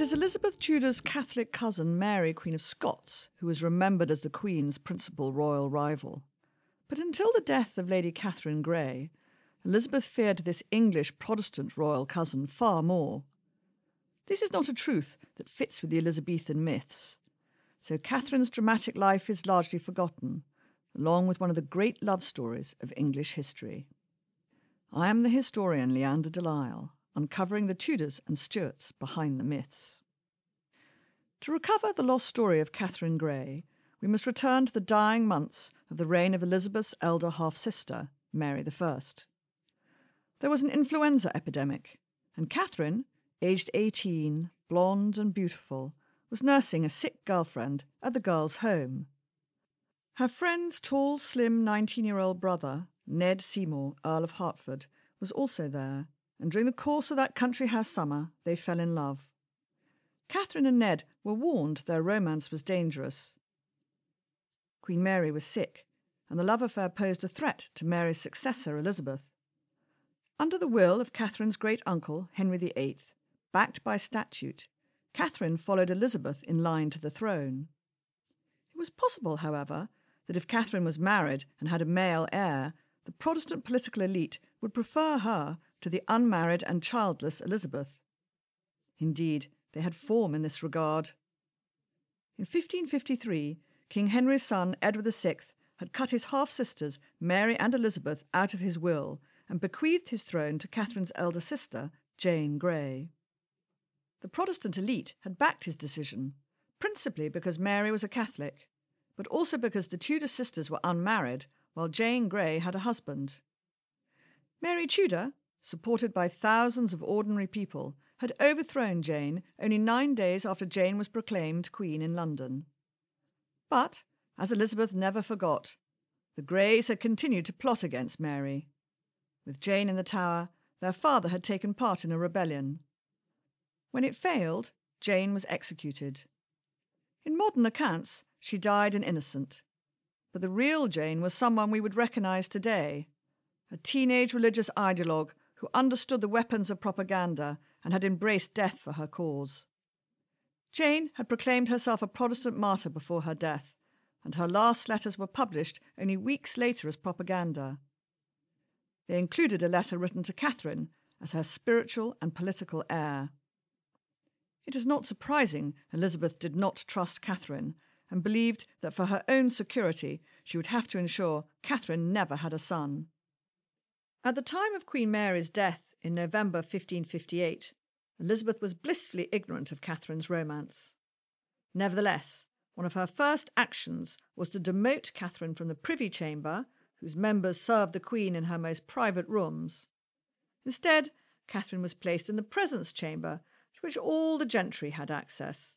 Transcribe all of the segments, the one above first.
It is Elizabeth Tudor's Catholic cousin Mary, Queen of Scots, who is remembered as the Queen's principal royal rival. But until the death of Lady Catherine Grey, Elizabeth feared this English Protestant royal cousin far more. This is not a truth that fits with the Elizabethan myths, so Catherine's dramatic life is largely forgotten, along with one of the great love stories of English history. I am the historian Leanda de Lisle, uncovering the Tudors and Stuarts behind the myths. To recover the lost story of Catherine Grey, we must return to the dying months of the reign of Elizabeth's elder half sister, Mary I. There was an influenza epidemic, and Catherine, aged 18, blonde and beautiful, was nursing a sick girlfriend at the girl's home. Her friend's tall, slim 19 year old brother, Ned Seymour, Earl of Hertford, was also there, and during the course of that country house summer they fell in love. Catherine and Ned were warned their romance was dangerous. Queen Mary was sick, and the love affair posed a threat to Mary's successor, Elizabeth. Under the will of Catherine's great uncle, Henry VIII, backed by statute, Catherine followed Elizabeth in line to the throne. It was possible, however, that if Catherine was married and had a male heir, the Protestant political elite would prefer her to the unmarried and childless Elizabeth. Indeed, they had form in this regard. In 1553, King Henry's son, Edward VI, had cut his half sisters, Mary and Elizabeth, out of his will and bequeathed his throne to Catherine's elder sister, Jane Grey. The Protestant elite had backed his decision, principally because Mary was a Catholic, but also because the Tudor sisters were unmarried, while Jane Grey had a husband. Mary Tudor, supported by thousands of ordinary people, had overthrown Jane only nine days after Jane was proclaimed Queen in London. But, as Elizabeth never forgot, the Greys had continued to plot against Mary. With Jane in the Tower, their father had taken part in a rebellion. When it failed, Jane was executed. In modern accounts, she died an innocent. But the real Jane was someone we would recognize today a teenage religious ideologue who understood the weapons of propaganda and had embraced death for her cause. Jane had proclaimed herself a Protestant martyr before her death, and her last letters were published only weeks later as propaganda. They included a letter written to Catherine as her spiritual and political heir. It is not surprising Elizabeth did not trust Catherine and believed that for her own security she would have to ensure Catherine never had a son. At the time of Queen Mary's death in November 1558, Elizabeth was blissfully ignorant of Catherine's romance. Nevertheless, one of her first actions was to demote Catherine from the Privy Chamber, whose members served the Queen in her most private rooms. Instead, Catherine was placed in the Presence Chamber, to which all the gentry had access.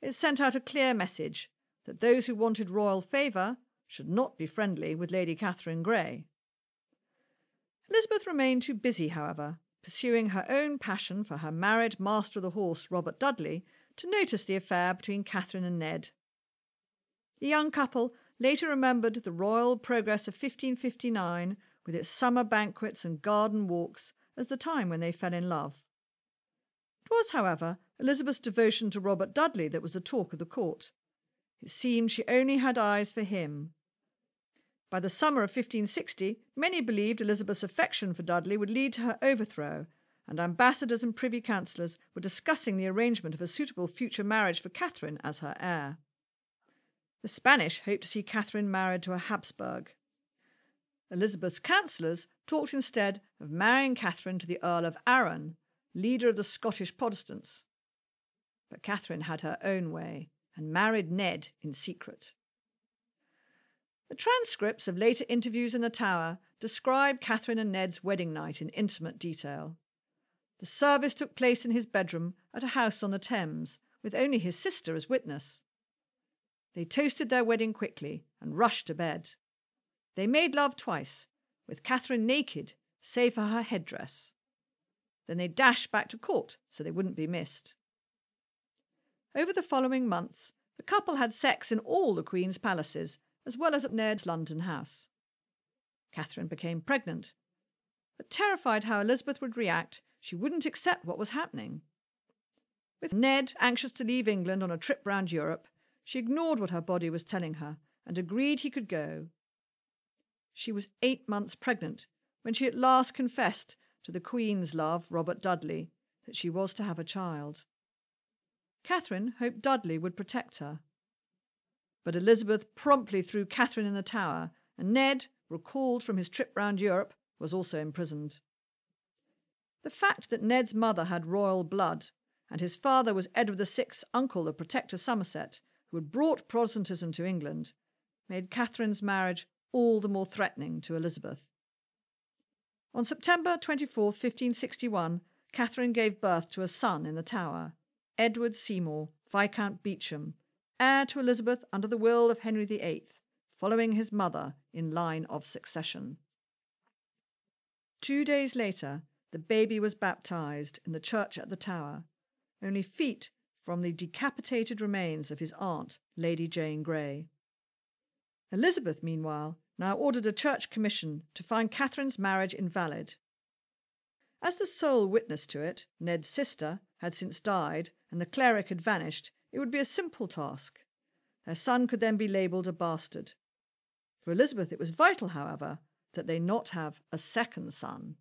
It sent out a clear message that those who wanted royal favour should not be friendly with Lady Catherine Grey. Elizabeth remained too busy, however, pursuing her own passion for her married master of the horse, Robert Dudley, to notice the affair between Catherine and Ned. The young couple later remembered the royal progress of 1559 with its summer banquets and garden walks as the time when they fell in love. It was, however, Elizabeth's devotion to Robert Dudley that was the talk of the court. It seemed she only had eyes for him. By the summer of 1560, many believed Elizabeth's affection for Dudley would lead to her overthrow, and ambassadors and privy councillors were discussing the arrangement of a suitable future marriage for Catherine as her heir. The Spanish hoped to see Catherine married to a Habsburg. Elizabeth's councillors talked instead of marrying Catherine to the Earl of Arran, leader of the Scottish Protestants. But Catherine had her own way and married Ned in secret. The transcripts of later interviews in the Tower describe Catherine and Ned's wedding night in intimate detail. The service took place in his bedroom at a house on the Thames, with only his sister as witness. They toasted their wedding quickly and rushed to bed. They made love twice, with Catherine naked, save for her headdress. Then they dashed back to court so they wouldn't be missed. Over the following months, the couple had sex in all the Queen's palaces, as well as at Ned's London house. Catherine became pregnant, but terrified how Elizabeth would react, she wouldn't accept what was happening. With Ned anxious to leave England on a trip round Europe, she ignored what her body was telling her and agreed he could go. She was eight months pregnant when she at last confessed to the Queen's love, Robert Dudley, that she was to have a child. Catherine hoped Dudley would protect her. But Elizabeth promptly threw Catherine in the tower, and Ned, recalled from his trip round Europe, was also imprisoned. The fact that Ned's mother had royal blood and his father was Edward VI's uncle, the Protector Somerset, who had brought Protestantism to England, made Catherine's marriage all the more threatening to Elizabeth. On September 24, 1561, Catherine gave birth to a son in the Tower, Edward Seymour, Viscount Beauchamp, heir to Elizabeth under the will of Henry VIII, following his mother in line of succession. Two days later, the baby was baptized in the church at the Tower, only feet from the decapitated remains of his aunt, Lady Jane Grey. Elizabeth, meanwhile, now ordered a church commission to find Catherine's marriage invalid. As the sole witness to it, Ned's sister, had since died and the cleric had vanished, it would be a simple task. Their son could then be labelled a bastard. For Elizabeth, it was vital, however, that they not have a second son.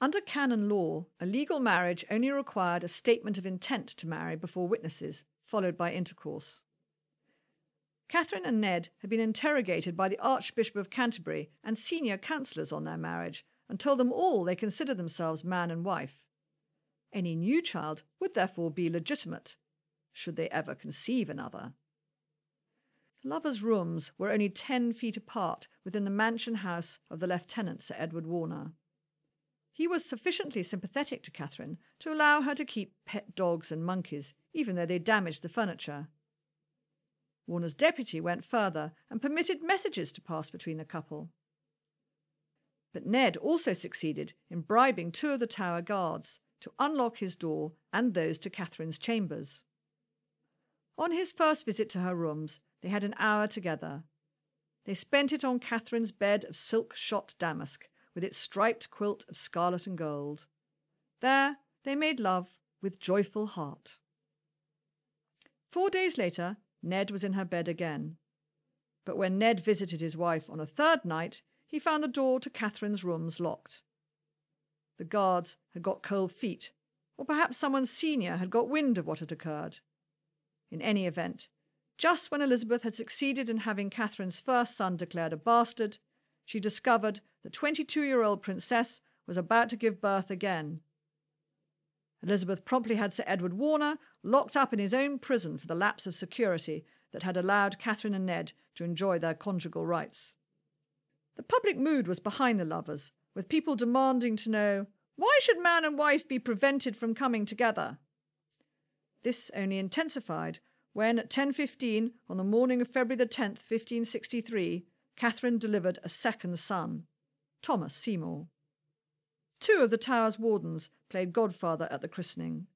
Under canon law, a legal marriage only required a statement of intent to marry before witnesses, followed by intercourse. Catherine and Ned had been interrogated by the Archbishop of Canterbury and senior councillors on their marriage and told them all they considered themselves man and wife. Any new child would therefore be legitimate, should they ever conceive another. The Lovers' rooms were only ten feet apart within the mansion house of the Lieutenant Sir Edward Warner. He was sufficiently sympathetic to Catherine to allow her to keep pet dogs and monkeys, even though they damaged the furniture. Warner's deputy went further and permitted messages to pass between the couple. But Ned also succeeded in bribing two of the tower guards to unlock his door and those to Catherine's chambers. On his first visit to her rooms, they had an hour together. They spent it on Catherine's bed of silk shot damask, with its striped quilt of scarlet and gold. There they made love with joyful heart. Four days later, Ned was in her bed again. But when Ned visited his wife on a third night, he found the door to Catherine's rooms locked. The guards had got cold feet, or perhaps someone senior had got wind of what had occurred. In any event, just when Elizabeth had succeeded in having Catherine's first son declared a bastard, she discovered the 22 year old princess was about to give birth again. Elizabeth promptly had Sir Edward Warner locked up in his own prison for the lapse of security that had allowed Catherine and Ned to enjoy their conjugal rights. The public mood was behind the lovers, with people demanding to know why should man and wife be prevented from coming together? This only intensified when at 10.15 on the morning of February the 10th, 1563, Catherine delivered a second son, Thomas Seymour. Two of the Tower's wardens played godfather at the christening.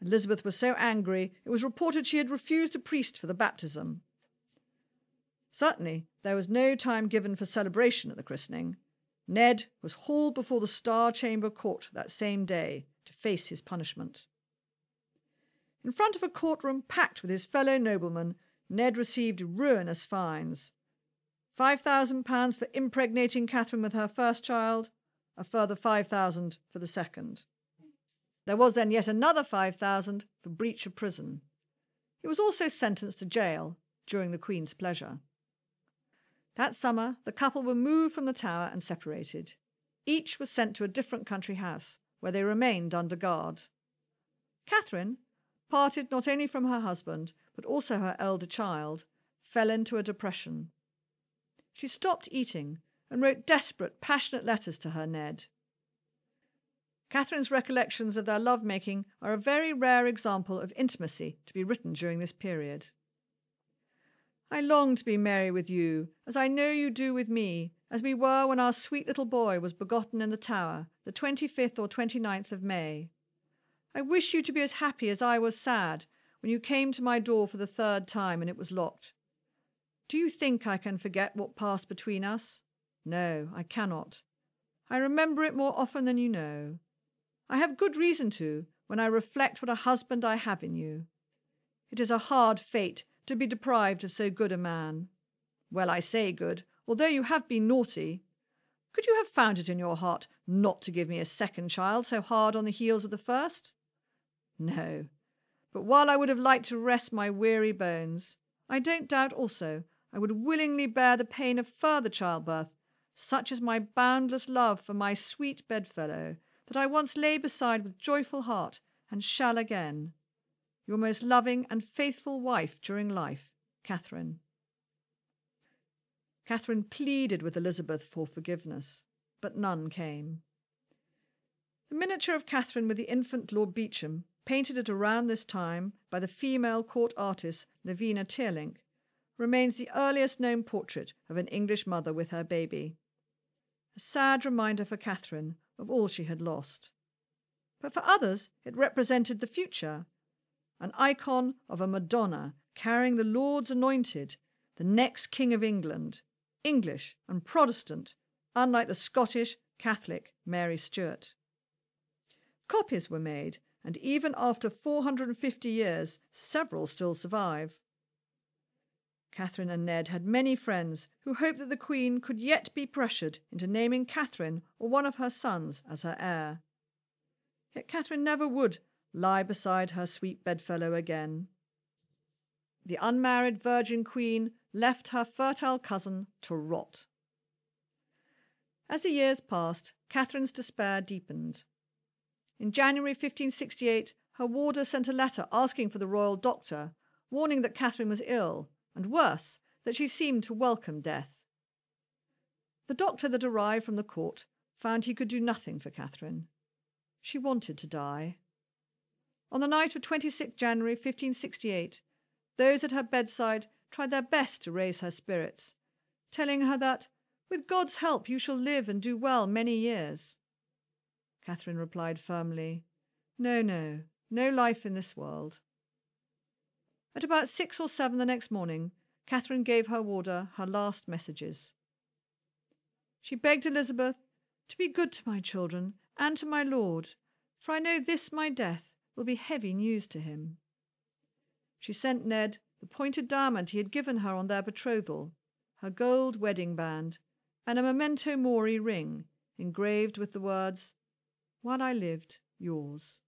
Elizabeth was so angry it was reported she had refused a priest for the baptism. Certainly, there was no time given for celebration at the christening. Ned was hauled before the Star Chamber Court that same day to face his punishment. In front of a courtroom packed with his fellow noblemen, Ned received ruinous fines. £5,000 for impregnating Catherine with her first child, a further 5000 for the second. There was then yet another 5000 for breach of prison. He was also sentenced to jail during the Queen's pleasure. That summer, the couple were moved from the tower and separated. Each was sent to a different country house, where they remained under guard. Catherine, parted not only from her husband, but also her elder child, fell into a depression. She stopped eating and wrote desperate, passionate letters to her Ned. Catherine's recollections of their love making are a very rare example of intimacy to be written during this period. I long to be merry with you, as I know you do with me, as we were when our sweet little boy was begotten in the tower, the 25th or 29th of May. I wish you to be as happy as I was sad when you came to my door for the third time and it was locked. Do you think I can forget what passed between us? No, I cannot. I remember it more often than you know. I have good reason to, when I reflect what a husband I have in you. It is a hard fate to be deprived of so good a man. Well, I say good, although you have been naughty. Could you have found it in your heart not to give me a second child so hard on the heels of the first? No. But while I would have liked to rest my weary bones, I don't doubt also I would willingly bear the pain of further childbirth, such is my boundless love for my sweet bedfellow, that I once lay beside with joyful heart, and shall again. Your most loving and faithful wife during life, Catherine. Catherine pleaded with Elizabeth for forgiveness, but none came. The miniature of Catherine with the infant Lord Beauchamp, painted at around this time by the female court artist Levina Teerlinc, remains the earliest known portrait of an English mother with her baby. A sad reminder for Catherine of all she had lost. But for others, it represented the future, an icon of a Madonna carrying the Lord's anointed, the next King of England, English and Protestant, unlike the Scottish Catholic Mary Stuart. Copies were made, and even after 450 years, several still survive. Catherine and Ned had many friends who hoped that the Queen could yet be pressured into naming Catherine or one of her sons as her heir. Yet Catherine never would lie beside her sweet bedfellow again. The unmarried Virgin Queen left her fertile cousin to rot. As the years passed, Catherine's despair deepened. In January 1568, her warder sent a letter asking for the royal doctor, warning that Catherine was ill and worse, that she seemed to welcome death. The doctor that arrived from the court found he could do nothing for Catherine. She wanted to die. On the night of 26 January 1568, those at her bedside tried their best to raise her spirits, telling her that, with God's help, you shall live and do well many years. Catherine replied firmly, No, no, no life in this world. At about six or seven the next morning, Catherine gave her warder her last messages. She begged Elizabeth to be good to my children and to my lord, for I know this my death will be heavy news to him. She sent Ned the pointed diamond he had given her on their betrothal, her gold wedding band, and a memento mori ring engraved with the words, While I lived, yours.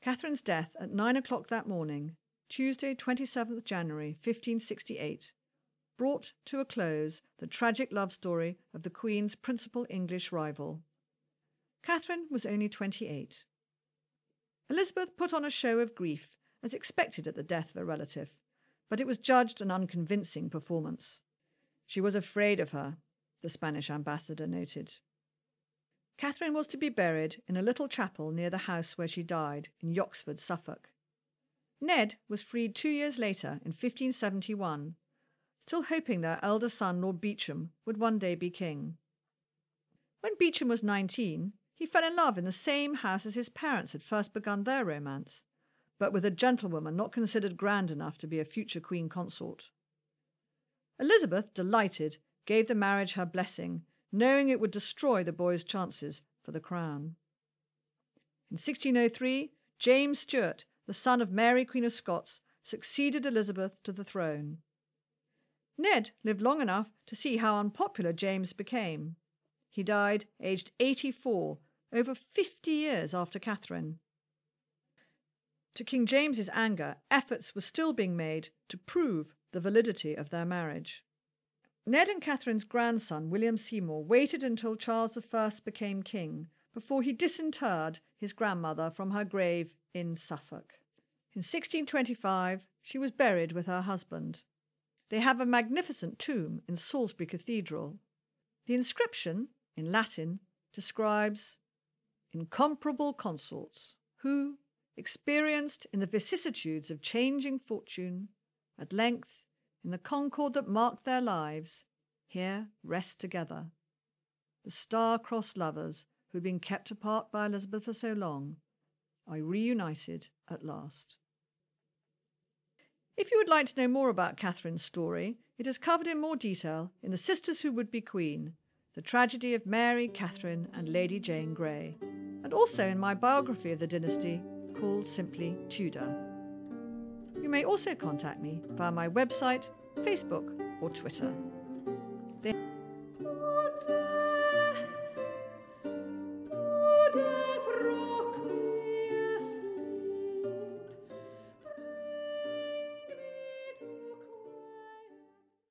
Catherine's death at nine o'clock that morning, Tuesday, 27th January 1568, brought to a close the tragic love story of the Queen's principal English rival. Catherine was only 28. Elizabeth put on a show of grief, as expected at the death of a relative, but it was judged an unconvincing performance. She was afraid of her, the Spanish ambassador noted. Catherine was to be buried in a little chapel near the house where she died, in Yoxford, Suffolk. Ned was freed two years later, in 1571, still hoping their elder son, Lord Beauchamp, would one day be king. When Beauchamp was 19, he fell in love in the same house as his parents had first begun their romance, but with a gentlewoman not considered grand enough to be a future queen consort. Elizabeth, delighted, gave the marriage her blessing knowing it would destroy the boy's chances for the crown. In 1603, James Stuart, the son of Mary, Queen of Scots, succeeded Elizabeth to the throne. Ned lived long enough to see how unpopular James became. He died aged 84, over 50 years after Catherine. To King James's anger, efforts were still being made to prove the validity of their marriage. Ned and Catherine's grandson, William Seymour, waited until Charles I became king before he disinterred his grandmother from her grave in Suffolk. In 1625, she was buried with her husband. They have a magnificent tomb in Salisbury Cathedral. The inscription, in Latin, describes incomparable consorts who, experienced in the vicissitudes of changing fortune, at length in the concord that marked their lives, here rest together. The star-crossed lovers who had been kept apart by Elizabeth for so long are reunited at last. If you would like to know more about Catherine's story, it is covered in more detail in The Sisters Who Would Be Queen, the tragedy of Mary, Catherine, and Lady Jane Grey. and also in my biography of the dynasty called simply Tudor. You may also contact me via my website, Facebook, or Twitter.